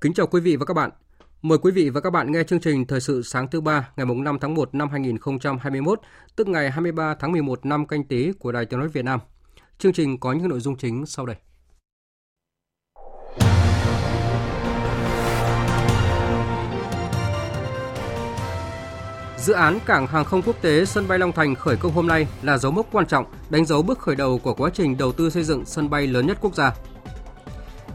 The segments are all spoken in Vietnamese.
Kính chào quý vị và các bạn. Mời quý vị và các bạn nghe chương trình Thời sự sáng thứ ba ngày 5 tháng 1 năm 2021, tức ngày 23 tháng 11 năm canh tí của Đài Tiếng nói Việt Nam. Chương trình có những nội dung chính sau đây. Dự án cảng hàng không quốc tế sân bay Long Thành khởi công hôm nay là dấu mốc quan trọng, đánh dấu bước khởi đầu của quá trình đầu tư xây dựng sân bay lớn nhất quốc gia.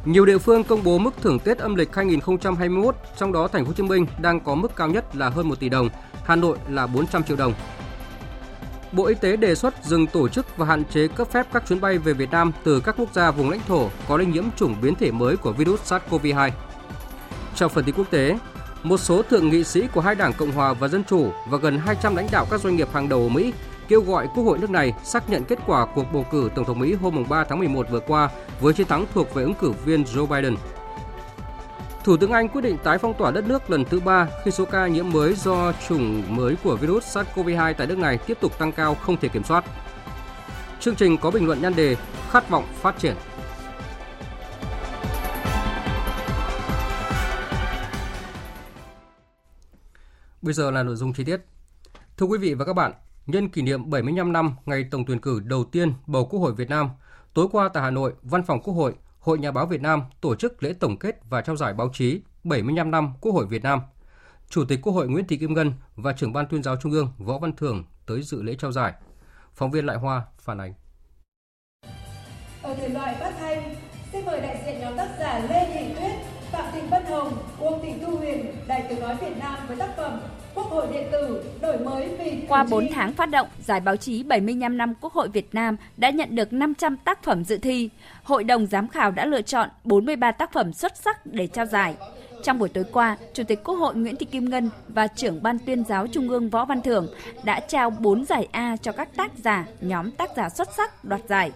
Nhiều địa phương công bố mức thưởng Tết âm lịch 2021, trong đó thành phố Hồ Chí Minh đang có mức cao nhất là hơn 1 tỷ đồng, Hà Nội là 400 triệu đồng. Bộ Y tế đề xuất dừng tổ chức và hạn chế cấp phép các chuyến bay về Việt Nam từ các quốc gia vùng lãnh thổ có lây nhiễm chủng biến thể mới của virus SARS-CoV-2. Trong phần tin quốc tế, một số thượng nghị sĩ của hai đảng Cộng hòa và Dân chủ và gần 200 lãnh đạo các doanh nghiệp hàng đầu ở Mỹ kêu gọi Quốc hội nước này xác nhận kết quả cuộc bầu cử Tổng thống Mỹ hôm 3 tháng 11 vừa qua với chiến thắng thuộc về ứng cử viên Joe Biden. Thủ tướng Anh quyết định tái phong tỏa đất nước lần thứ ba khi số ca nhiễm mới do chủng mới của virus SARS-CoV-2 tại nước này tiếp tục tăng cao không thể kiểm soát. Chương trình có bình luận nhan đề Khát vọng phát triển. Bây giờ là nội dung chi tiết. Thưa quý vị và các bạn, nhân kỷ niệm 75 năm ngày tổng tuyển cử đầu tiên bầu Quốc hội Việt Nam, tối qua tại Hà Nội, Văn phòng Quốc hội, Hội Nhà báo Việt Nam tổ chức lễ tổng kết và trao giải báo chí 75 năm Quốc hội Việt Nam. Chủ tịch Quốc hội Nguyễn Thị Kim Ngân và trưởng ban tuyên giáo Trung ương Võ Văn Thưởng tới dự lễ trao giải. Phóng viên Lại Hoa phản ánh. Ở thể loại phát thanh, xin mời đại diện nhóm tác giả Lê Thị Tuyết, Phạm Thị Vân Hồng, Uông Thị Thu Huyền, Đài Tiếng nói Việt Nam với tác phẩm Quốc hội điện tử đổi mới vì Qua 4 tháng phát động, Giải báo chí 75 năm Quốc hội Việt Nam đã nhận được 500 tác phẩm dự thi. Hội đồng giám khảo đã lựa chọn 43 tác phẩm xuất sắc để trao giải. Trong buổi tối qua, Chủ tịch Quốc hội Nguyễn Thị Kim Ngân và trưởng ban tuyên giáo Trung ương Võ Văn Thưởng đã trao 4 giải A cho các tác giả, nhóm tác giả xuất sắc đoạt giải.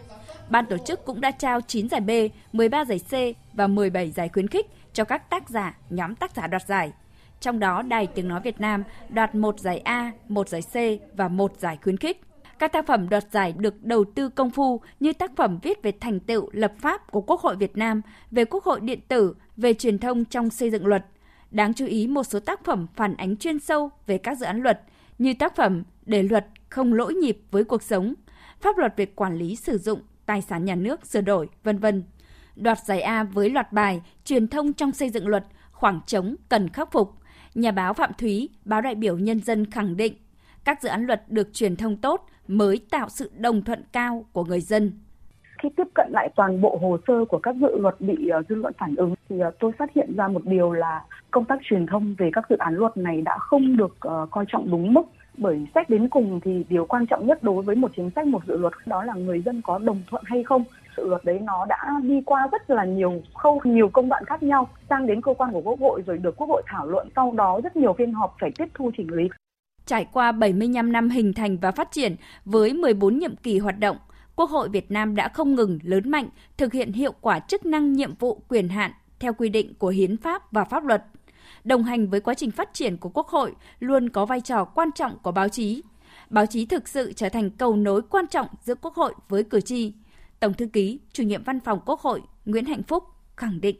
Ban tổ chức cũng đã trao 9 giải B, 13 giải C và 17 giải khuyến khích cho các tác giả, nhóm tác giả đoạt giải. Trong đó, Đài Tiếng Nói Việt Nam đoạt một giải A, một giải C và một giải khuyến khích. Các tác phẩm đoạt giải được đầu tư công phu như tác phẩm viết về thành tựu lập pháp của Quốc hội Việt Nam, về Quốc hội điện tử, về truyền thông trong xây dựng luật. Đáng chú ý một số tác phẩm phản ánh chuyên sâu về các dự án luật như tác phẩm Để luật không lỗi nhịp với cuộc sống, pháp luật về quản lý sử dụng tài sản nhà nước sửa đổi, vân vân. Đoạt giải A với loạt bài Truyền thông trong xây dựng luật, khoảng trống cần khắc phục. Nhà báo Phạm Thúy, báo đại biểu nhân dân khẳng định, các dự án luật được truyền thông tốt mới tạo sự đồng thuận cao của người dân. Khi tiếp cận lại toàn bộ hồ sơ của các dự luật bị ờ, dư luận phản ứng thì ờ, tôi phát hiện ra một điều là công tác truyền thông về các dự án luật này đã không được ờ, coi trọng đúng mức bởi xét đến cùng thì điều quan trọng nhất đối với một chính sách một dự luật đó là người dân có đồng thuận hay không sự luật đấy nó đã đi qua rất là nhiều khâu nhiều công đoạn khác nhau sang đến cơ quan của quốc hội rồi được quốc hội thảo luận sau đó rất nhiều phiên họp phải tiếp thu chỉnh lý Trải qua 75 năm hình thành và phát triển với 14 nhiệm kỳ hoạt động, Quốc hội Việt Nam đã không ngừng lớn mạnh, thực hiện hiệu quả chức năng nhiệm vụ quyền hạn theo quy định của hiến pháp và pháp luật. Đồng hành với quá trình phát triển của Quốc hội luôn có vai trò quan trọng của báo chí. Báo chí thực sự trở thành cầu nối quan trọng giữa Quốc hội với cử tri. Tổng thư ký, chủ nhiệm văn phòng Quốc hội Nguyễn Hạnh Phúc khẳng định.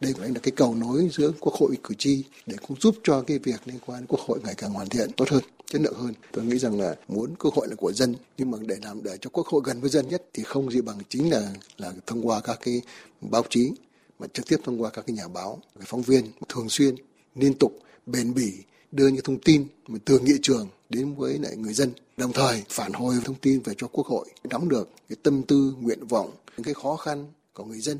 Đây cũng là cái cầu nối giữa quốc hội cử tri để cũng giúp cho cái việc liên quan quốc hội ngày càng hoàn thiện tốt hơn chất lượng hơn. Tôi nghĩ rằng là muốn quốc hội là của dân nhưng mà để làm để cho quốc hội gần với dân nhất thì không gì bằng chính là là thông qua các cái báo chí mà trực tiếp thông qua các cái nhà báo cái phóng viên thường xuyên liên tục bền bỉ đưa những thông tin từ nghị trường đến với lại người dân, đồng thời phản hồi thông tin về cho Quốc hội nắm được cái tâm tư, nguyện vọng, những cái khó khăn của người dân.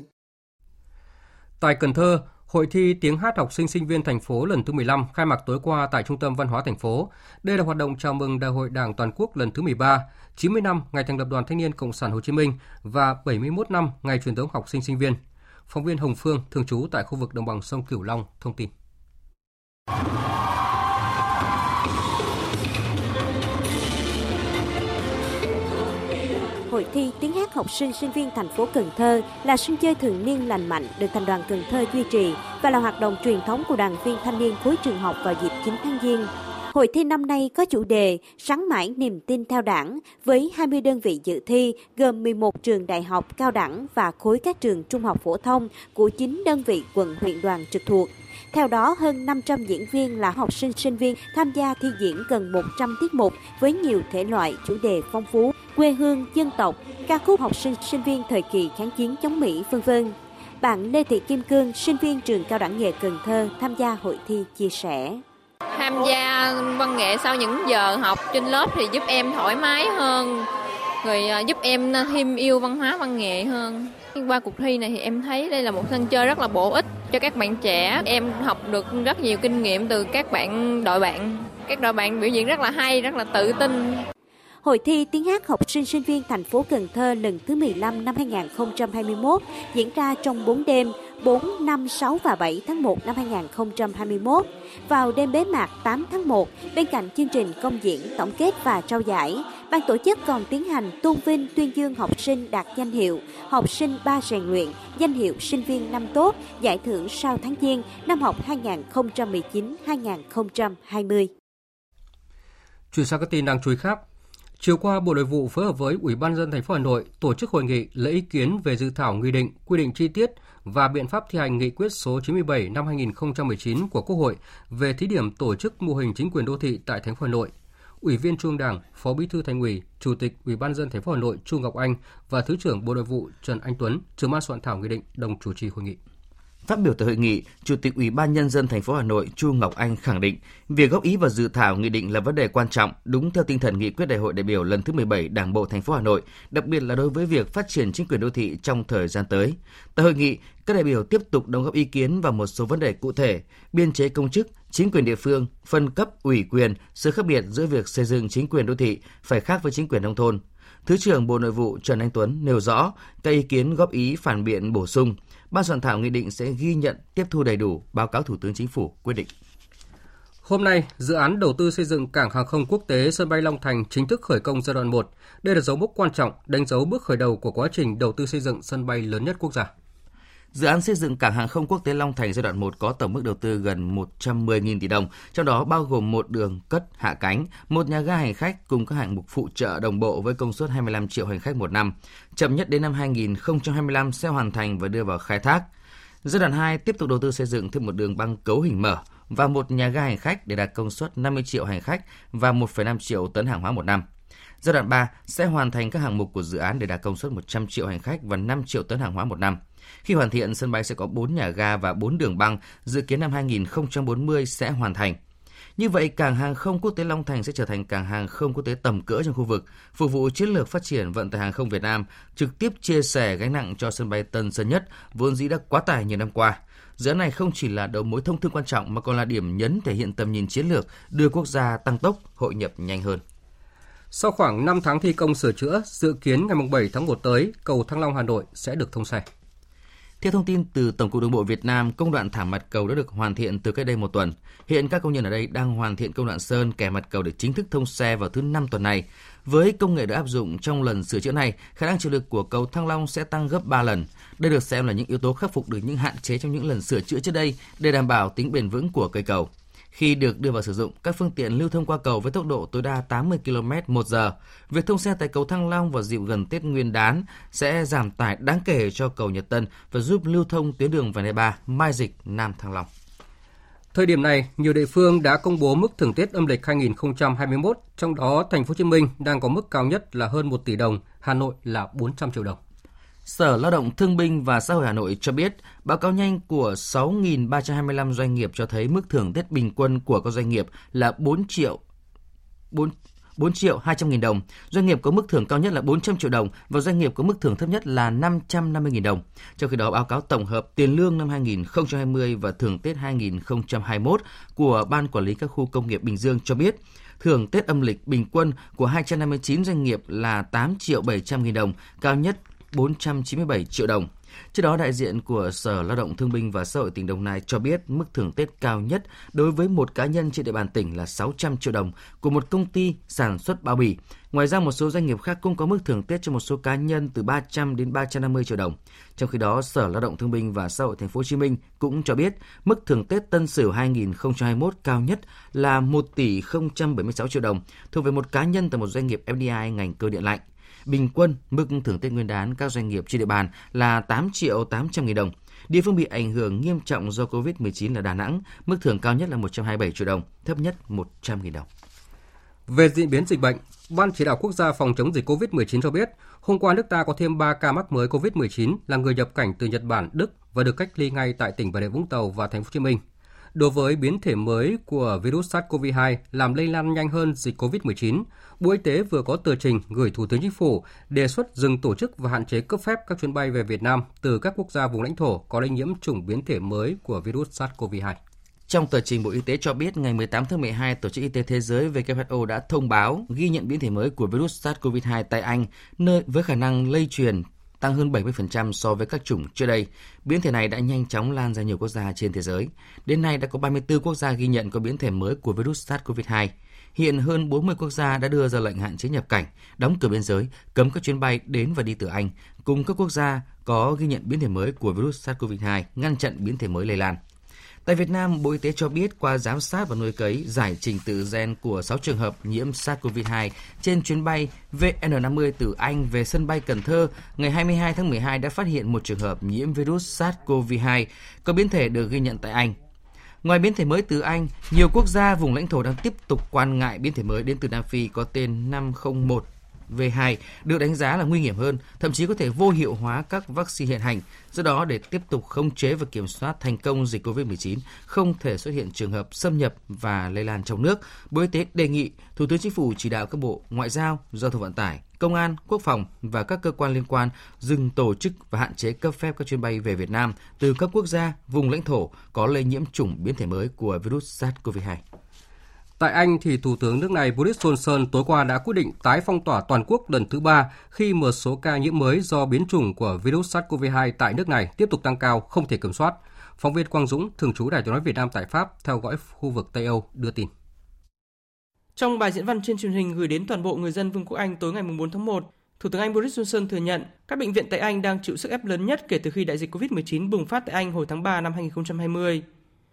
Tại Cần Thơ, Hội thi tiếng hát học sinh sinh viên thành phố lần thứ 15 khai mạc tối qua tại Trung tâm Văn hóa thành phố. Đây là hoạt động chào mừng Đại hội Đảng toàn quốc lần thứ 13, 90 năm ngày thành lập Đoàn Thanh niên Cộng sản Hồ Chí Minh và 71 năm ngày truyền thống học sinh sinh viên. Phóng viên Hồng Phương thường trú tại khu vực đồng bằng sông Cửu Long thông tin. Hội thi tiếng hát học sinh sinh viên thành phố Cần Thơ là sân chơi thường niên lành mạnh được thành đoàn Cần Thơ duy trì và là hoạt động truyền thống của đoàn viên thanh niên khối trường học vào dịp 9 tháng Giêng. Hội thi năm nay có chủ đề Sáng mãi niềm tin theo đảng với 20 đơn vị dự thi gồm 11 trường đại học, cao đẳng và khối các trường trung học phổ thông của 9 đơn vị quận huyện đoàn trực thuộc. Theo đó, hơn 500 diễn viên là học sinh sinh viên tham gia thi diễn gần 100 tiết mục với nhiều thể loại chủ đề phong phú, quê hương, dân tộc, ca khúc học sinh sinh viên thời kỳ kháng chiến chống Mỹ, vân vân. Bạn Lê Thị Kim Cương, sinh viên trường cao đẳng nghề Cần Thơ tham gia hội thi chia sẻ. Tham gia văn nghệ sau những giờ học trên lớp thì giúp em thoải mái hơn, rồi à, giúp em à, thêm yêu văn hóa văn nghệ hơn. Qua cuộc thi này thì em thấy đây là một sân chơi rất là bổ ích cho các bạn trẻ. Em học được rất nhiều kinh nghiệm từ các bạn đội bạn. Các đội bạn biểu diễn rất là hay, rất là tự tin. Hội thi tiếng hát học sinh sinh viên thành phố Cần Thơ lần thứ 15 năm 2021 diễn ra trong 4 đêm 4, 5, 6 và 7 tháng 1 năm 2021. Vào đêm bế mạc 8 tháng 1, bên cạnh chương trình công diễn, tổng kết và trao giải, ban tổ chức còn tiến hành tôn vinh tuyên dương học sinh đạt danh hiệu học sinh ba rèn luyện, danh hiệu sinh viên năm tốt, giải thưởng sao tháng giêng năm học 2019-2020. Chuyển sang các tin đang chú ý khác, Chiều qua, Bộ Nội vụ phối hợp với Ủy ban dân thành phố Hà Nội tổ chức hội nghị lấy ý kiến về dự thảo nghị định quy định chi tiết và biện pháp thi hành nghị quyết số 97 năm 2019 của Quốc hội về thí điểm tổ chức mô hình chính quyền đô thị tại thành phố Hà Nội. Ủy viên Trung Đảng, Phó Bí thư Thành ủy, Chủ tịch Ủy ban dân thành phố Hà Nội Chu Ngọc Anh và Thứ trưởng Bộ Nội vụ Trần Anh Tuấn, trưởng ban soạn thảo nghị định đồng chủ trì hội nghị. Phát biểu tại hội nghị, Chủ tịch Ủy ban nhân dân thành phố Hà Nội Chu Ngọc Anh khẳng định, việc góp ý vào dự thảo nghị định là vấn đề quan trọng, đúng theo tinh thần nghị quyết đại hội đại biểu lần thứ 17 Đảng bộ thành phố Hà Nội, đặc biệt là đối với việc phát triển chính quyền đô thị trong thời gian tới. Tại hội nghị, các đại biểu tiếp tục đóng góp ý kiến vào một số vấn đề cụ thể, biên chế công chức, chính quyền địa phương, phân cấp ủy quyền, sự khác biệt giữa việc xây dựng chính quyền đô thị phải khác với chính quyền nông thôn. Thứ trưởng Bộ Nội vụ Trần Anh Tuấn nêu rõ các ý kiến góp ý phản biện bổ sung, Ban soạn thảo nghị định sẽ ghi nhận, tiếp thu đầy đủ báo cáo Thủ tướng Chính phủ quyết định. Hôm nay, dự án đầu tư xây dựng cảng hàng không quốc tế sân bay Long Thành chính thức khởi công giai đoạn 1. Đây là dấu mốc quan trọng, đánh dấu bước khởi đầu của quá trình đầu tư xây dựng sân bay lớn nhất quốc gia. Dự án xây dựng cảng hàng không quốc tế Long Thành giai đoạn 1 có tổng mức đầu tư gần 110.000 tỷ đồng, trong đó bao gồm một đường cất hạ cánh, một nhà ga hành khách cùng các hạng mục phụ trợ đồng bộ với công suất 25 triệu hành khách một năm. Chậm nhất đến năm 2025 sẽ hoàn thành và đưa vào khai thác. Giai đoạn 2 tiếp tục đầu tư xây dựng thêm một đường băng cấu hình mở và một nhà ga hành khách để đạt công suất 50 triệu hành khách và 1,5 triệu tấn hàng hóa một năm. Giai đoạn 3 sẽ hoàn thành các hạng mục của dự án để đạt công suất 100 triệu hành khách và 5 triệu tấn hàng hóa một năm. Khi hoàn thiện, sân bay sẽ có 4 nhà ga và 4 đường băng, dự kiến năm 2040 sẽ hoàn thành. Như vậy, cảng hàng không quốc tế Long Thành sẽ trở thành cảng hàng không quốc tế tầm cỡ trong khu vực, phục vụ chiến lược phát triển vận tải hàng không Việt Nam, trực tiếp chia sẻ gánh nặng cho sân bay Tân Sơn Nhất, vốn dĩ đã quá tải nhiều năm qua. Dự án này không chỉ là đầu mối thông thương quan trọng mà còn là điểm nhấn thể hiện tầm nhìn chiến lược đưa quốc gia tăng tốc, hội nhập nhanh hơn. Sau khoảng 5 tháng thi công sửa chữa, dự kiến ngày 7 tháng 1 tới, cầu Thăng Long Hà Nội sẽ được thông xe. Theo thông tin từ Tổng cục Đường bộ Việt Nam, công đoạn thảm mặt cầu đã được hoàn thiện từ cách đây một tuần. Hiện các công nhân ở đây đang hoàn thiện công đoạn sơn kẻ mặt cầu để chính thức thông xe vào thứ năm tuần này. Với công nghệ được áp dụng trong lần sửa chữa này, khả năng chịu lực của cầu Thăng Long sẽ tăng gấp 3 lần. Đây được xem là những yếu tố khắc phục được những hạn chế trong những lần sửa chữa trước đây để đảm bảo tính bền vững của cây cầu. Khi được đưa vào sử dụng, các phương tiện lưu thông qua cầu với tốc độ tối đa 80 km một giờ. Việc thông xe tại cầu Thăng Long vào dịp gần Tết Nguyên đán sẽ giảm tải đáng kể cho cầu Nhật Tân và giúp lưu thông tuyến đường vành đai 3 Mai Dịch Nam Thăng Long. Thời điểm này, nhiều địa phương đã công bố mức thưởng Tết âm lịch 2021, trong đó thành phố Hồ Chí Minh đang có mức cao nhất là hơn 1 tỷ đồng, Hà Nội là 400 triệu đồng. Sở Lao động Thương binh và Xã hội Hà Nội cho biết, báo cáo nhanh của 6.325 doanh nghiệp cho thấy mức thưởng Tết bình quân của các doanh nghiệp là 4 triệu 4, 4 triệu 200 nghìn đồng. Doanh nghiệp có mức thưởng cao nhất là 400 triệu đồng và doanh nghiệp có mức thưởng thấp nhất là 550 nghìn đồng. Trong khi đó, báo cáo tổng hợp tiền lương năm 2020 và thưởng Tết 2021 của Ban Quản lý các khu công nghiệp Bình Dương cho biết, thưởng Tết âm lịch bình quân của 259 doanh nghiệp là 8 triệu 700 nghìn đồng, cao nhất 497 triệu đồng. Trước đó, đại diện của Sở Lao động Thương binh và Xã hội tỉnh Đồng Nai cho biết mức thưởng Tết cao nhất đối với một cá nhân trên địa bàn tỉnh là 600 triệu đồng của một công ty sản xuất bao bì. Ngoài ra, một số doanh nghiệp khác cũng có mức thưởng Tết cho một số cá nhân từ 300 đến 350 triệu đồng. Trong khi đó, Sở Lao động Thương binh và Xã hội Thành phố Hồ Chí Minh cũng cho biết mức thưởng Tết Tân Sửu 2021 cao nhất là 1 tỷ 076 triệu đồng thuộc về một cá nhân từ một doanh nghiệp FDI ngành cơ điện lạnh. Bình quân, mức thưởng Tết Nguyên đán các doanh nghiệp trên địa bàn là 8 triệu 800 nghìn đồng. Địa phương bị ảnh hưởng nghiêm trọng do Covid-19 là Đà Nẵng, mức thưởng cao nhất là 127 triệu đồng, thấp nhất 100 nghìn đồng. Về diễn biến dịch bệnh, Ban chỉ đạo quốc gia phòng chống dịch COVID-19 cho biết, hôm qua nước ta có thêm 3 ca mắc mới COVID-19 là người nhập cảnh từ Nhật Bản, Đức và được cách ly ngay tại tỉnh Bà Rịa Vũng Tàu và Thành phố Hồ Chí Minh. Đối với biến thể mới của virus SARS-CoV-2 làm lây lan nhanh hơn dịch COVID-19, Bộ Y tế vừa có tờ trình gửi Thủ tướng Chính phủ đề xuất dừng tổ chức và hạn chế cấp phép các chuyến bay về Việt Nam từ các quốc gia vùng lãnh thổ có lây nhiễm chủng biến thể mới của virus SARS-CoV-2. Trong tờ trình Bộ Y tế cho biết ngày 18 tháng 12, Tổ chức Y tế Thế giới WHO đã thông báo ghi nhận biến thể mới của virus SARS-CoV-2 tại Anh, nơi với khả năng lây truyền tăng hơn 70% so với các chủng trước đây. Biến thể này đã nhanh chóng lan ra nhiều quốc gia trên thế giới. Đến nay đã có 34 quốc gia ghi nhận có biến thể mới của virus SARS-CoV-2. Hiện hơn 40 quốc gia đã đưa ra lệnh hạn chế nhập cảnh, đóng cửa biên giới, cấm các chuyến bay đến và đi từ Anh, cùng các quốc gia có ghi nhận biến thể mới của virus SARS-CoV-2, ngăn chặn biến thể mới lây lan. Tại Việt Nam, Bộ Y tế cho biết qua giám sát và nuôi cấy giải trình tự gen của 6 trường hợp nhiễm SARS-CoV-2 trên chuyến bay VN50 từ Anh về sân bay Cần Thơ ngày 22 tháng 12 đã phát hiện một trường hợp nhiễm virus SARS-CoV-2 có biến thể được ghi nhận tại Anh. Ngoài biến thể mới từ Anh, nhiều quốc gia vùng lãnh thổ đang tiếp tục quan ngại biến thể mới đến từ Nam Phi có tên 501 V2 được đánh giá là nguy hiểm hơn, thậm chí có thể vô hiệu hóa các vaccine hiện hành. Do đó, để tiếp tục khống chế và kiểm soát thành công dịch COVID-19, không thể xuất hiện trường hợp xâm nhập và lây lan trong nước, Bộ Y tế đề nghị Thủ tướng Chính phủ chỉ đạo các bộ Ngoại giao, Giao thông vận tải, Công an, Quốc phòng và các cơ quan liên quan dừng tổ chức và hạn chế cấp phép các chuyến bay về Việt Nam từ các quốc gia, vùng lãnh thổ có lây nhiễm chủng biến thể mới của virus SARS-CoV-2. Tại Anh thì Thủ tướng nước này Boris Johnson tối qua đã quyết định tái phong tỏa toàn quốc lần thứ ba khi một số ca nhiễm mới do biến chủng của virus SARS-CoV-2 tại nước này tiếp tục tăng cao, không thể kiểm soát. Phóng viên Quang Dũng, thường trú Đài tiếng nói Việt Nam tại Pháp, theo dõi khu vực Tây Âu đưa tin. Trong bài diễn văn trên truyền hình gửi đến toàn bộ người dân Vương quốc Anh tối ngày 4 tháng 1, Thủ tướng Anh Boris Johnson thừa nhận các bệnh viện tại Anh đang chịu sức ép lớn nhất kể từ khi đại dịch COVID-19 bùng phát tại Anh hồi tháng 3 năm 2020.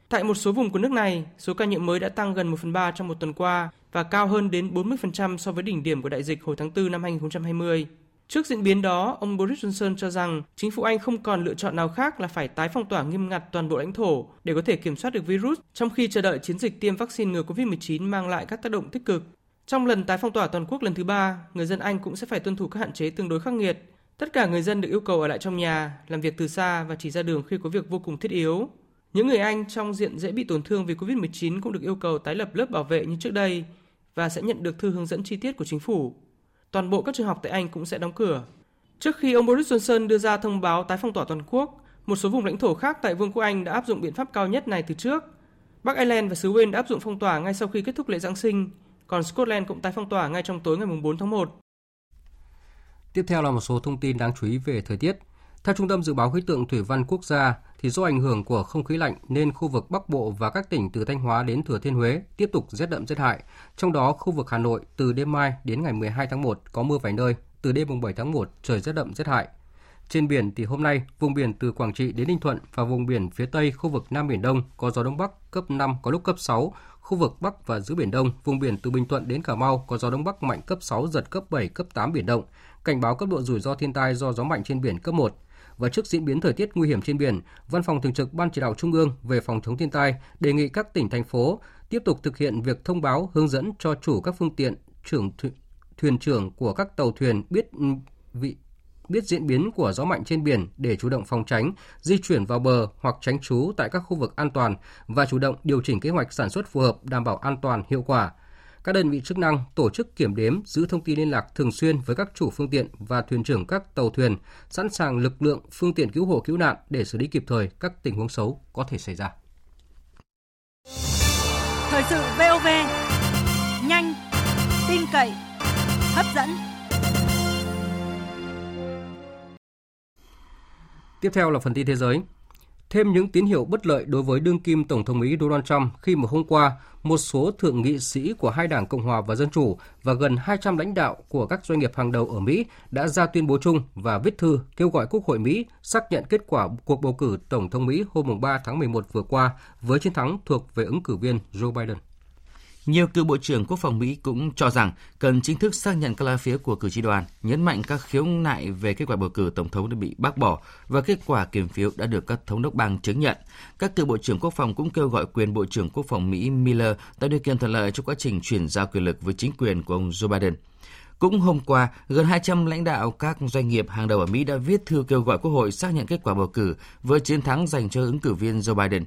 Tại một số vùng của nước này, số ca nhiễm mới đã tăng gần 1 phần 3 trong một tuần qua và cao hơn đến 40% so với đỉnh điểm của đại dịch hồi tháng 4 năm 2020. Trước diễn biến đó, ông Boris Johnson cho rằng chính phủ Anh không còn lựa chọn nào khác là phải tái phong tỏa nghiêm ngặt toàn bộ lãnh thổ để có thể kiểm soát được virus trong khi chờ đợi chiến dịch tiêm vaccine ngừa COVID-19 mang lại các tác động tích cực. Trong lần tái phong tỏa toàn quốc lần thứ ba, người dân Anh cũng sẽ phải tuân thủ các hạn chế tương đối khắc nghiệt. Tất cả người dân được yêu cầu ở lại trong nhà, làm việc từ xa và chỉ ra đường khi có việc vô cùng thiết yếu. Những người Anh trong diện dễ bị tổn thương vì COVID-19 cũng được yêu cầu tái lập lớp bảo vệ như trước đây và sẽ nhận được thư hướng dẫn chi tiết của chính phủ. Toàn bộ các trường học tại Anh cũng sẽ đóng cửa. Trước khi ông Boris Johnson đưa ra thông báo tái phong tỏa toàn quốc, một số vùng lãnh thổ khác tại Vương quốc Anh đã áp dụng biện pháp cao nhất này từ trước. Bắc Ireland và xứ Wales đã áp dụng phong tỏa ngay sau khi kết thúc lễ Giáng sinh, còn Scotland cũng tái phong tỏa ngay trong tối ngày 4 tháng 1. Tiếp theo là một số thông tin đáng chú ý về thời tiết. Theo Trung tâm Dự báo Khí tượng Thủy văn Quốc gia, thì do ảnh hưởng của không khí lạnh nên khu vực Bắc Bộ và các tỉnh từ Thanh Hóa đến Thừa Thiên Huế tiếp tục rét đậm rét hại. Trong đó, khu vực Hà Nội từ đêm mai đến ngày 12 tháng 1 có mưa vài nơi, từ đêm 7 tháng 1 trời rét đậm rét hại. Trên biển thì hôm nay, vùng biển từ Quảng Trị đến Ninh Thuận và vùng biển phía Tây khu vực Nam Biển Đông có gió Đông Bắc cấp 5 có lúc cấp 6, khu vực Bắc và giữa Biển Đông, vùng biển từ Bình Thuận đến Cà Mau có gió Đông Bắc mạnh cấp 6, giật cấp 7, cấp 8 biển động. Cảnh báo cấp độ rủi ro thiên tai do gió mạnh trên biển cấp 1 và trước diễn biến thời tiết nguy hiểm trên biển, Văn phòng Thường trực Ban Chỉ đạo Trung ương về phòng chống thiên tai đề nghị các tỉnh thành phố tiếp tục thực hiện việc thông báo hướng dẫn cho chủ các phương tiện, trưởng thuyền trưởng của các tàu thuyền biết vị biết diễn biến của gió mạnh trên biển để chủ động phòng tránh, di chuyển vào bờ hoặc tránh trú tại các khu vực an toàn và chủ động điều chỉnh kế hoạch sản xuất phù hợp đảm bảo an toàn hiệu quả. Các đơn vị chức năng tổ chức kiểm đếm, giữ thông tin liên lạc thường xuyên với các chủ phương tiện và thuyền trưởng các tàu thuyền, sẵn sàng lực lượng, phương tiện cứu hộ cứu nạn để xử lý kịp thời các tình huống xấu có thể xảy ra. Thời sự VOV, nhanh, tin cậy, hấp dẫn. Tiếp theo là phần tin thế giới. Thêm những tín hiệu bất lợi đối với đương kim Tổng thống Mỹ Donald Trump khi mà hôm qua, một số thượng nghị sĩ của hai đảng Cộng hòa và Dân chủ và gần 200 lãnh đạo của các doanh nghiệp hàng đầu ở Mỹ đã ra tuyên bố chung và viết thư kêu gọi Quốc hội Mỹ xác nhận kết quả cuộc bầu cử Tổng thống Mỹ hôm 3 tháng 11 vừa qua với chiến thắng thuộc về ứng cử viên Joe Biden. Nhiều cựu Bộ trưởng Quốc phòng Mỹ cũng cho rằng cần chính thức xác nhận các lá phiếu của cử tri đoàn, nhấn mạnh các khiếu nại về kết quả bầu cử Tổng thống đã bị bác bỏ và kết quả kiểm phiếu đã được các thống đốc bang chứng nhận. Các cựu Bộ trưởng Quốc phòng cũng kêu gọi quyền Bộ trưởng Quốc phòng Mỹ Miller tạo điều kiện thuận lợi cho quá trình chuyển giao quyền lực với chính quyền của ông Joe Biden. Cũng hôm qua, gần 200 lãnh đạo các doanh nghiệp hàng đầu ở Mỹ đã viết thư kêu gọi Quốc hội xác nhận kết quả bầu cử với chiến thắng dành cho ứng cử viên Joe Biden.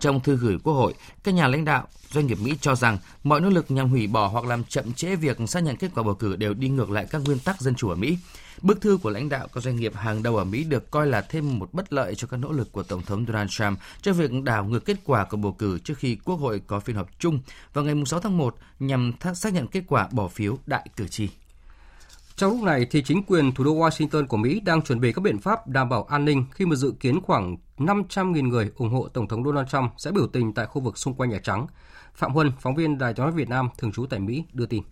Trong thư gửi Quốc hội, các nhà lãnh đạo doanh nghiệp Mỹ cho rằng mọi nỗ lực nhằm hủy bỏ hoặc làm chậm trễ việc xác nhận kết quả bầu cử đều đi ngược lại các nguyên tắc dân chủ ở Mỹ. Bức thư của lãnh đạo các doanh nghiệp hàng đầu ở Mỹ được coi là thêm một bất lợi cho các nỗ lực của Tổng thống Donald Trump cho việc đảo ngược kết quả của bầu cử trước khi Quốc hội có phiên họp chung vào ngày 6 tháng 1 nhằm xác nhận kết quả bỏ phiếu đại cử tri. Trong lúc này thì chính quyền thủ đô Washington của Mỹ đang chuẩn bị các biện pháp đảm bảo an ninh khi mà dự kiến khoảng 500.000 người ủng hộ Tổng thống Donald Trump sẽ biểu tình tại khu vực xung quanh Nhà Trắng. Phạm Huân, phóng viên Đài tiếng nói Việt Nam thường trú tại Mỹ đưa tin.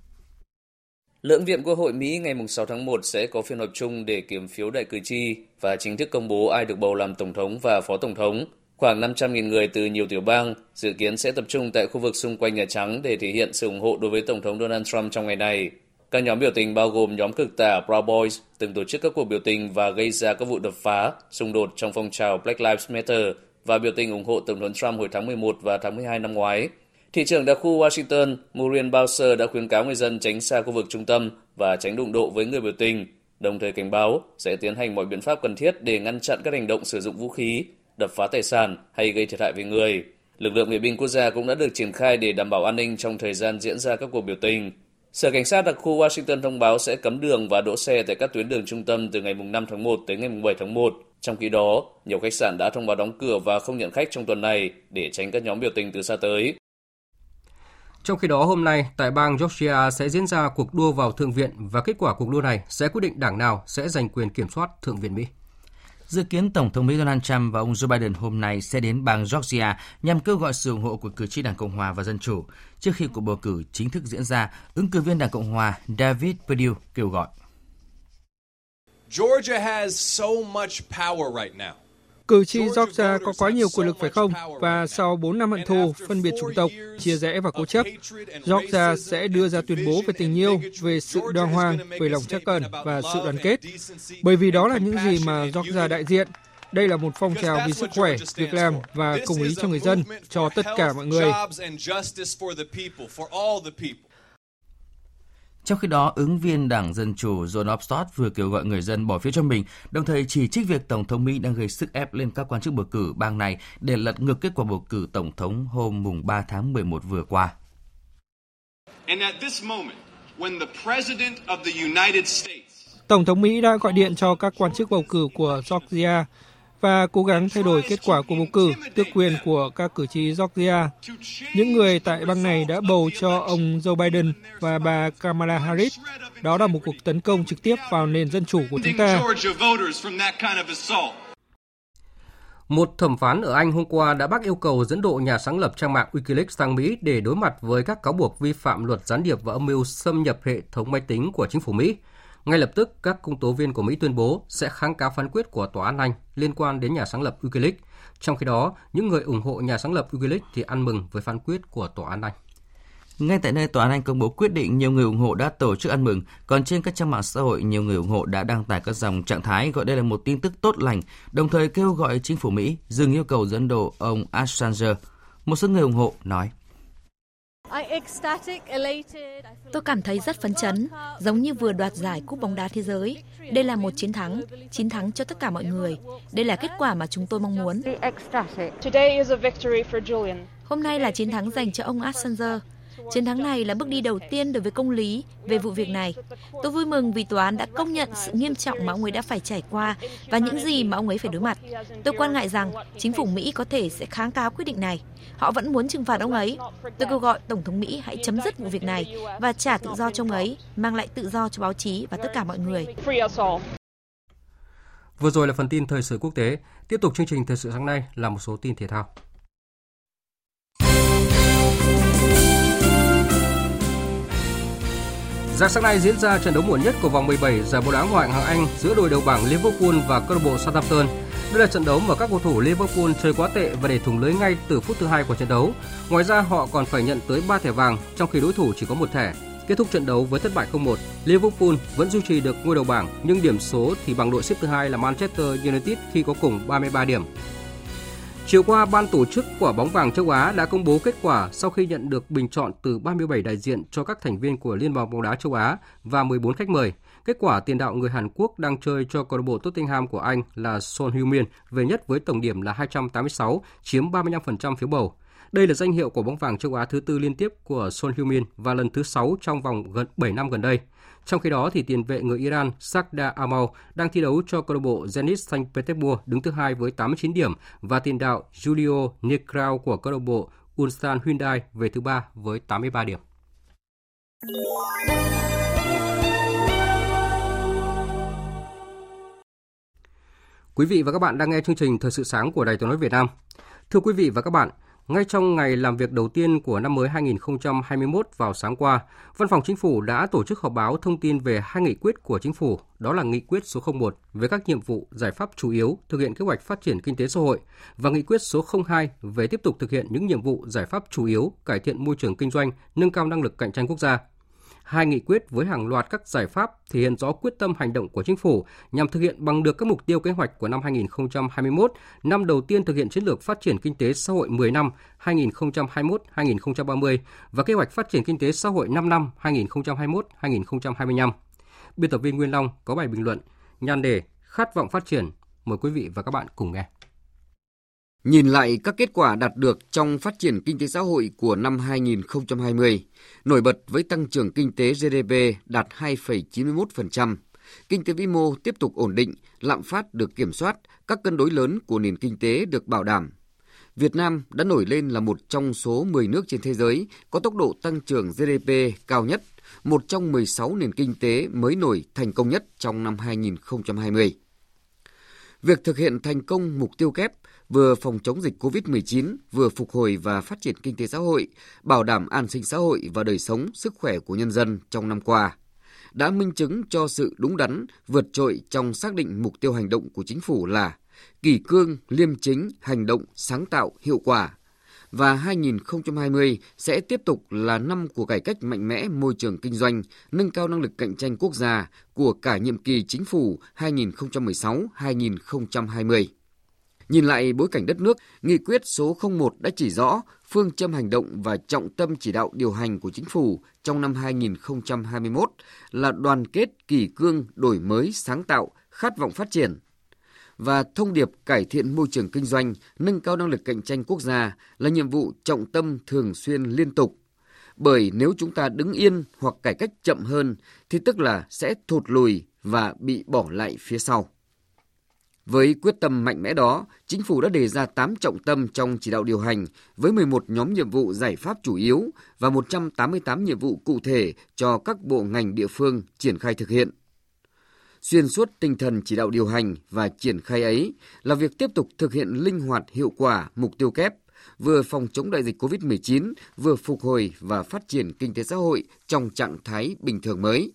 Lưỡng viện Quốc hội Mỹ ngày 6 tháng 1 sẽ có phiên họp chung để kiểm phiếu đại cử tri và chính thức công bố ai được bầu làm Tổng thống và Phó Tổng thống. Khoảng 500.000 người từ nhiều tiểu bang dự kiến sẽ tập trung tại khu vực xung quanh Nhà Trắng để thể hiện sự ủng hộ đối với Tổng thống Donald Trump trong ngày này. Các nhóm biểu tình bao gồm nhóm cực tả Proud Boys từng tổ chức các cuộc biểu tình và gây ra các vụ đập phá, xung đột trong phong trào Black Lives Matter và biểu tình ủng hộ Tổng thống Trump hồi tháng 11 và tháng 12 năm ngoái. Thị trưởng đặc khu Washington Muriel Bowser đã khuyến cáo người dân tránh xa khu vực trung tâm và tránh đụng độ với người biểu tình, đồng thời cảnh báo sẽ tiến hành mọi biện pháp cần thiết để ngăn chặn các hành động sử dụng vũ khí, đập phá tài sản hay gây thiệt hại về người. Lực lượng vệ binh quốc gia cũng đã được triển khai để đảm bảo an ninh trong thời gian diễn ra các cuộc biểu tình. Sở Cảnh sát đặc khu Washington thông báo sẽ cấm đường và đỗ xe tại các tuyến đường trung tâm từ ngày 5 tháng 1 tới ngày 7 tháng 1. Trong khi đó, nhiều khách sạn đã thông báo đóng cửa và không nhận khách trong tuần này để tránh các nhóm biểu tình từ xa tới. Trong khi đó, hôm nay tại bang Georgia sẽ diễn ra cuộc đua vào Thượng viện và kết quả cuộc đua này sẽ quyết định đảng nào sẽ giành quyền kiểm soát Thượng viện Mỹ. Dự kiến Tổng thống Mỹ Donald Trump và ông Joe Biden hôm nay sẽ đến bang Georgia nhằm kêu gọi sự ủng hộ của cử tri Đảng Cộng Hòa và Dân Chủ. Trước khi cuộc bầu cử chính thức diễn ra, ứng cử viên Đảng Cộng Hòa David Perdue kêu gọi. Georgia has so much power right now. Cử tri Georgia có quá nhiều quyền lực phải không? Và sau 4 năm hận thù, phân biệt chủng tộc, chia rẽ và cố chấp, Georgia sẽ đưa ra tuyên bố về tình yêu, về sự đoan hoàng, về lòng trắc ẩn và sự đoàn kết. Bởi vì đó là những gì mà Georgia đại diện. Đây là một phong trào vì sức khỏe, việc làm và công lý cho người dân, cho tất cả mọi người. Trong khi đó, ứng viên Đảng Dân Chủ John Ossoff vừa kêu gọi người dân bỏ phiếu cho mình, đồng thời chỉ trích việc Tổng thống Mỹ đang gây sức ép lên các quan chức bầu cử bang này để lật ngược kết quả bầu cử Tổng thống hôm mùng 3 tháng 11 vừa qua. Tổng thống Mỹ đã gọi điện cho các quan chức bầu cử của Georgia và cố gắng thay đổi kết quả của bầu cử, tước quyền của các cử tri Georgia. Những người tại bang này đã bầu cho ông Joe Biden và bà Kamala Harris. Đó là một cuộc tấn công trực tiếp vào nền dân chủ của chúng ta. Một thẩm phán ở Anh hôm qua đã bác yêu cầu dẫn độ nhà sáng lập trang mạng Wikileaks sang Mỹ để đối mặt với các cáo buộc vi phạm luật gián điệp và âm mưu xâm nhập hệ thống máy tính của chính phủ Mỹ. Ngay lập tức, các công tố viên của Mỹ tuyên bố sẽ kháng cáo phán quyết của Tòa án Anh liên quan đến nhà sáng lập Wikileaks. Trong khi đó, những người ủng hộ nhà sáng lập Wikileaks thì ăn mừng với phán quyết của Tòa án Anh. Ngay tại nơi Tòa án Anh công bố quyết định, nhiều người ủng hộ đã tổ chức ăn mừng, còn trên các trang mạng xã hội, nhiều người ủng hộ đã đăng tải các dòng trạng thái gọi đây là một tin tức tốt lành, đồng thời kêu gọi chính phủ Mỹ dừng yêu cầu dẫn độ ông Assange. Một số người ủng hộ nói. Tôi cảm thấy rất phấn chấn, giống như vừa đoạt giải cúp bóng đá thế giới. Đây là một chiến thắng, chiến thắng cho tất cả mọi người. Đây là kết quả mà chúng tôi mong muốn. Hôm nay là chiến thắng dành cho ông Assanger. Chiến thắng này là bước đi đầu tiên đối với công lý về vụ việc này. Tôi vui mừng vì tòa án đã công nhận sự nghiêm trọng mà ông ấy đã phải trải qua và những gì mà ông ấy phải đối mặt. Tôi quan ngại rằng chính phủ Mỹ có thể sẽ kháng cáo quyết định này. Họ vẫn muốn trừng phạt ông ấy. Tôi kêu gọi Tổng thống Mỹ hãy chấm dứt vụ việc này và trả tự do cho ông ấy, mang lại tự do cho báo chí và tất cả mọi người. Vừa rồi là phần tin thời sự quốc tế. Tiếp tục chương trình thời sự sáng nay là một số tin thể thao. Dạng sáng nay diễn ra trận đấu muộn nhất của vòng 17 giải bóng đá ngoại hạng Anh giữa đội đầu bảng Liverpool và câu lạc bộ Southampton. Đây là trận đấu mà các cầu thủ Liverpool chơi quá tệ và để thủng lưới ngay từ phút thứ hai của trận đấu. Ngoài ra họ còn phải nhận tới 3 thẻ vàng trong khi đối thủ chỉ có một thẻ. Kết thúc trận đấu với thất bại 0-1, Liverpool vẫn duy trì được ngôi đầu bảng nhưng điểm số thì bằng đội xếp thứ hai là Manchester United khi có cùng 33 điểm. Chiều qua, ban tổ chức quả bóng vàng châu Á đã công bố kết quả sau khi nhận được bình chọn từ 37 đại diện cho các thành viên của Liên đoàn bóng đá châu Á và 14 khách mời. Kết quả tiền đạo người Hàn Quốc đang chơi cho câu lạc bộ Tottenham của Anh là Son Heung-min về nhất với tổng điểm là 286, chiếm 35% phiếu bầu. Đây là danh hiệu của bóng vàng châu Á thứ tư liên tiếp của Son Heung-min và lần thứ 6 trong vòng gần 7 năm gần đây. Trong khi đó, thì tiền vệ người Iran Sakda Amal đang thi đấu cho câu lạc bộ Zenit Saint Petersburg đứng thứ hai với 89 điểm và tiền đạo Julio Negrao của câu lạc bộ Ulsan Hyundai về thứ ba với 83 điểm. Quý vị và các bạn đang nghe chương trình Thời sự sáng của Đài Tiếng nói Việt Nam. Thưa quý vị và các bạn, ngay trong ngày làm việc đầu tiên của năm mới 2021 vào sáng qua, Văn phòng Chính phủ đã tổ chức họp báo thông tin về hai nghị quyết của Chính phủ, đó là nghị quyết số 01 về các nhiệm vụ giải pháp chủ yếu thực hiện kế hoạch phát triển kinh tế xã hội và nghị quyết số 02 về tiếp tục thực hiện những nhiệm vụ giải pháp chủ yếu cải thiện môi trường kinh doanh, nâng cao năng lực cạnh tranh quốc gia hai nghị quyết với hàng loạt các giải pháp thể hiện rõ quyết tâm hành động của chính phủ nhằm thực hiện bằng được các mục tiêu kế hoạch của năm 2021, năm đầu tiên thực hiện chiến lược phát triển kinh tế xã hội 10 năm 2021-2030 và kế hoạch phát triển kinh tế xã hội 5 năm 2021-2025. Biên tập viên Nguyên Long có bài bình luận nhan đề Khát vọng phát triển. Mời quý vị và các bạn cùng nghe. Nhìn lại các kết quả đạt được trong phát triển kinh tế xã hội của năm 2020, nổi bật với tăng trưởng kinh tế GDP đạt 2,91%, kinh tế vĩ mô tiếp tục ổn định, lạm phát được kiểm soát, các cân đối lớn của nền kinh tế được bảo đảm. Việt Nam đã nổi lên là một trong số 10 nước trên thế giới có tốc độ tăng trưởng GDP cao nhất, một trong 16 nền kinh tế mới nổi thành công nhất trong năm 2020. Việc thực hiện thành công mục tiêu kép vừa phòng chống dịch COVID-19, vừa phục hồi và phát triển kinh tế xã hội, bảo đảm an sinh xã hội và đời sống, sức khỏe của nhân dân trong năm qua đã minh chứng cho sự đúng đắn, vượt trội trong xác định mục tiêu hành động của chính phủ là kỷ cương, liêm chính, hành động, sáng tạo, hiệu quả. Và 2020 sẽ tiếp tục là năm của cải cách mạnh mẽ môi trường kinh doanh, nâng cao năng lực cạnh tranh quốc gia của cả nhiệm kỳ chính phủ 2016-2020. Nhìn lại bối cảnh đất nước, nghị quyết số 01 đã chỉ rõ phương châm hành động và trọng tâm chỉ đạo điều hành của chính phủ trong năm 2021 là đoàn kết kỳ cương, đổi mới, sáng tạo, khát vọng phát triển. Và thông điệp cải thiện môi trường kinh doanh, nâng cao năng lực cạnh tranh quốc gia là nhiệm vụ trọng tâm thường xuyên liên tục. Bởi nếu chúng ta đứng yên hoặc cải cách chậm hơn thì tức là sẽ thụt lùi và bị bỏ lại phía sau. Với quyết tâm mạnh mẽ đó, chính phủ đã đề ra 8 trọng tâm trong chỉ đạo điều hành với 11 nhóm nhiệm vụ giải pháp chủ yếu và 188 nhiệm vụ cụ thể cho các bộ ngành địa phương triển khai thực hiện. Xuyên suốt tinh thần chỉ đạo điều hành và triển khai ấy là việc tiếp tục thực hiện linh hoạt hiệu quả mục tiêu kép, vừa phòng chống đại dịch COVID-19, vừa phục hồi và phát triển kinh tế xã hội trong trạng thái bình thường mới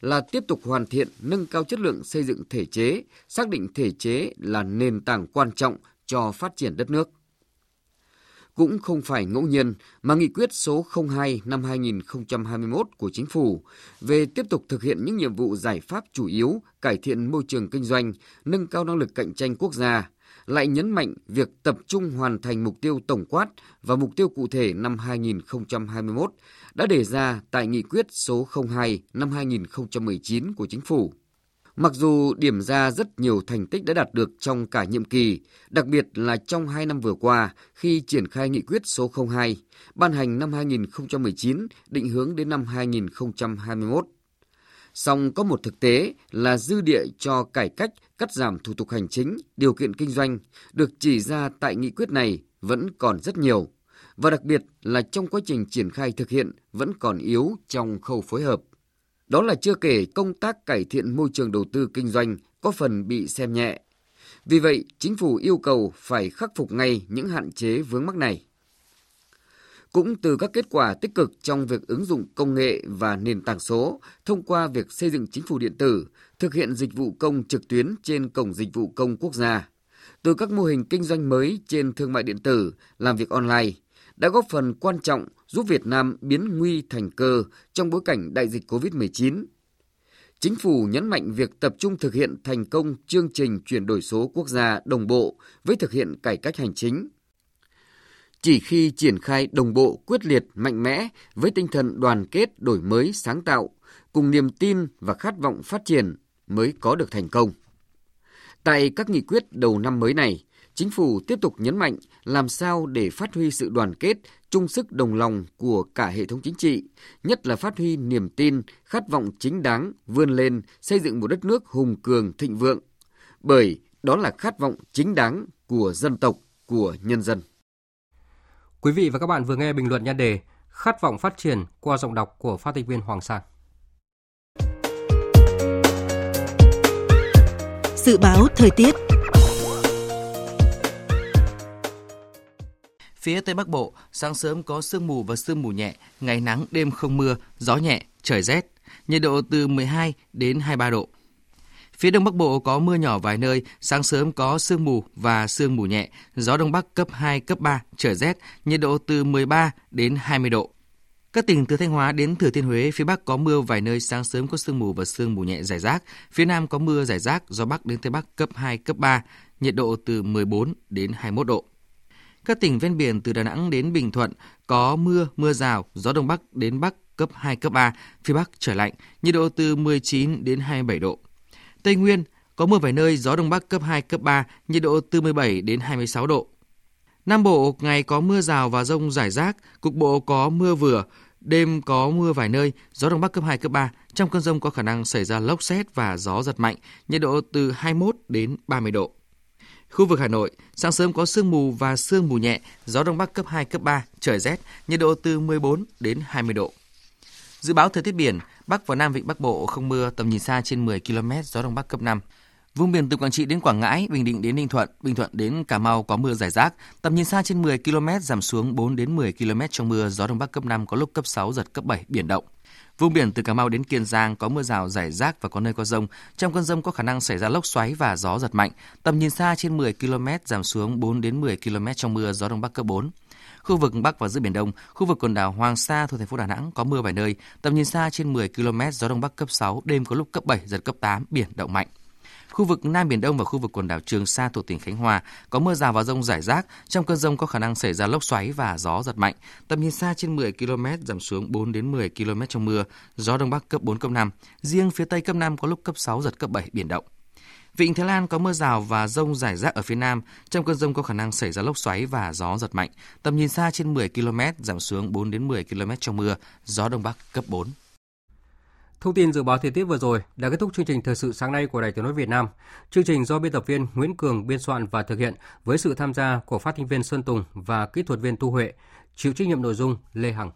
là tiếp tục hoàn thiện, nâng cao chất lượng xây dựng thể chế, xác định thể chế là nền tảng quan trọng cho phát triển đất nước. cũng không phải ngẫu nhiên mà nghị quyết số 02 năm 2021 của chính phủ về tiếp tục thực hiện những nhiệm vụ giải pháp chủ yếu cải thiện môi trường kinh doanh, nâng cao năng lực cạnh tranh quốc gia, lại nhấn mạnh việc tập trung hoàn thành mục tiêu tổng quát và mục tiêu cụ thể năm 2021 đã đề ra tại nghị quyết số 02 năm 2019 của chính phủ. Mặc dù điểm ra rất nhiều thành tích đã đạt được trong cả nhiệm kỳ, đặc biệt là trong hai năm vừa qua khi triển khai nghị quyết số 02, ban hành năm 2019, định hướng đến năm 2021. Song có một thực tế là dư địa cho cải cách, cắt giảm thủ tục hành chính, điều kiện kinh doanh được chỉ ra tại nghị quyết này vẫn còn rất nhiều và đặc biệt là trong quá trình triển khai thực hiện vẫn còn yếu trong khâu phối hợp. Đó là chưa kể công tác cải thiện môi trường đầu tư kinh doanh có phần bị xem nhẹ. Vì vậy, chính phủ yêu cầu phải khắc phục ngay những hạn chế vướng mắc này. Cũng từ các kết quả tích cực trong việc ứng dụng công nghệ và nền tảng số thông qua việc xây dựng chính phủ điện tử, thực hiện dịch vụ công trực tuyến trên cổng dịch vụ công quốc gia, từ các mô hình kinh doanh mới trên thương mại điện tử, làm việc online, đã góp phần quan trọng giúp Việt Nam biến nguy thành cơ trong bối cảnh đại dịch COVID-19. Chính phủ nhấn mạnh việc tập trung thực hiện thành công chương trình chuyển đổi số quốc gia đồng bộ với thực hiện cải cách hành chính. Chỉ khi triển khai đồng bộ quyết liệt mạnh mẽ với tinh thần đoàn kết đổi mới sáng tạo, cùng niềm tin và khát vọng phát triển mới có được thành công. Tại các nghị quyết đầu năm mới này, Chính phủ tiếp tục nhấn mạnh làm sao để phát huy sự đoàn kết, chung sức đồng lòng của cả hệ thống chính trị, nhất là phát huy niềm tin, khát vọng chính đáng vươn lên xây dựng một đất nước hùng cường thịnh vượng. Bởi đó là khát vọng chính đáng của dân tộc, của nhân dân. Quý vị và các bạn vừa nghe bình luận nhan đề Khát vọng phát triển qua giọng đọc của phát thanh viên Hoàng Sang. Dự báo thời tiết Phía Tây Bắc Bộ, sáng sớm có sương mù và sương mù nhẹ, ngày nắng, đêm không mưa, gió nhẹ, trời rét, nhiệt độ từ 12 đến 23 độ. Phía Đông Bắc Bộ có mưa nhỏ vài nơi, sáng sớm có sương mù và sương mù nhẹ, gió Đông Bắc cấp 2, cấp 3, trời rét, nhiệt độ từ 13 đến 20 độ. Các tỉnh từ Thanh Hóa đến Thừa Thiên Huế, phía Bắc có mưa vài nơi, sáng sớm có sương mù và sương mù nhẹ rải rác. Phía Nam có mưa rải rác, gió Bắc đến Tây Bắc cấp 2, cấp 3, nhiệt độ từ 14 đến 21 độ. Các tỉnh ven biển từ Đà Nẵng đến Bình Thuận có mưa, mưa rào, gió Đông Bắc đến Bắc cấp 2, cấp 3, phía Bắc trở lạnh, nhiệt độ từ 19 đến 27 độ. Tây Nguyên có mưa vài nơi, gió Đông Bắc cấp 2, cấp 3, nhiệt độ từ 17 đến 26 độ. Nam Bộ ngày có mưa rào và rông rải rác, cục bộ có mưa vừa, đêm có mưa vài nơi, gió Đông Bắc cấp 2, cấp 3. Trong cơn rông có khả năng xảy ra lốc xét và gió giật mạnh, nhiệt độ từ 21 đến 30 độ. Khu vực Hà Nội, sáng sớm có sương mù và sương mù nhẹ, gió đông bắc cấp 2, cấp 3, trời rét, nhiệt độ từ 14 đến 20 độ. Dự báo thời tiết biển, Bắc và Nam Vịnh Bắc Bộ không mưa, tầm nhìn xa trên 10 km, gió đông bắc cấp 5. Vùng biển từ Quảng Trị đến Quảng Ngãi, Bình Định đến Ninh Thuận, Bình Thuận đến Cà Mau có mưa rải rác, tầm nhìn xa trên 10 km giảm xuống 4 đến 10 km trong mưa, gió đông bắc cấp 5 có lúc cấp 6 giật cấp 7 biển động. Vùng biển từ Cà Mau đến Kiên Giang có mưa rào rải rác và có nơi có rông. Trong cơn rông có khả năng xảy ra lốc xoáy và gió giật mạnh. Tầm nhìn xa trên 10 km giảm xuống 4 đến 10 km trong mưa, gió đông bắc cấp 4. Khu vực Bắc và giữa Biển Đông, khu vực quần đảo Hoàng Sa thuộc thành phố Đà Nẵng có mưa vài nơi, tầm nhìn xa trên 10 km, gió đông bắc cấp 6, đêm có lúc cấp 7, giật cấp 8, biển động mạnh. Khu vực Nam Biển Đông và khu vực quần đảo Trường Sa thuộc tỉnh Khánh Hòa có mưa rào và rông rải rác. Trong cơn rông có khả năng xảy ra lốc xoáy và gió giật mạnh. Tầm nhìn xa trên 10 km, giảm xuống 4 đến 10 km trong mưa. Gió Đông Bắc cấp 4, cấp 5. Riêng phía Tây cấp 5 có lúc cấp 6, giật cấp 7, biển động. Vịnh Thái Lan có mưa rào và rông rải rác ở phía Nam. Trong cơn rông có khả năng xảy ra lốc xoáy và gió giật mạnh. Tầm nhìn xa trên 10 km, giảm xuống 4 đến 10 km trong mưa. Gió Đông Bắc cấp 4. Thông tin dự báo thời tiết vừa rồi đã kết thúc chương trình thời sự sáng nay của Đài Tiếng nói Việt Nam. Chương trình do biên tập viên Nguyễn Cường biên soạn và thực hiện với sự tham gia của phát thanh viên Sơn Tùng và kỹ thuật viên Tu Huệ, chịu trách nhiệm nội dung Lê Hằng.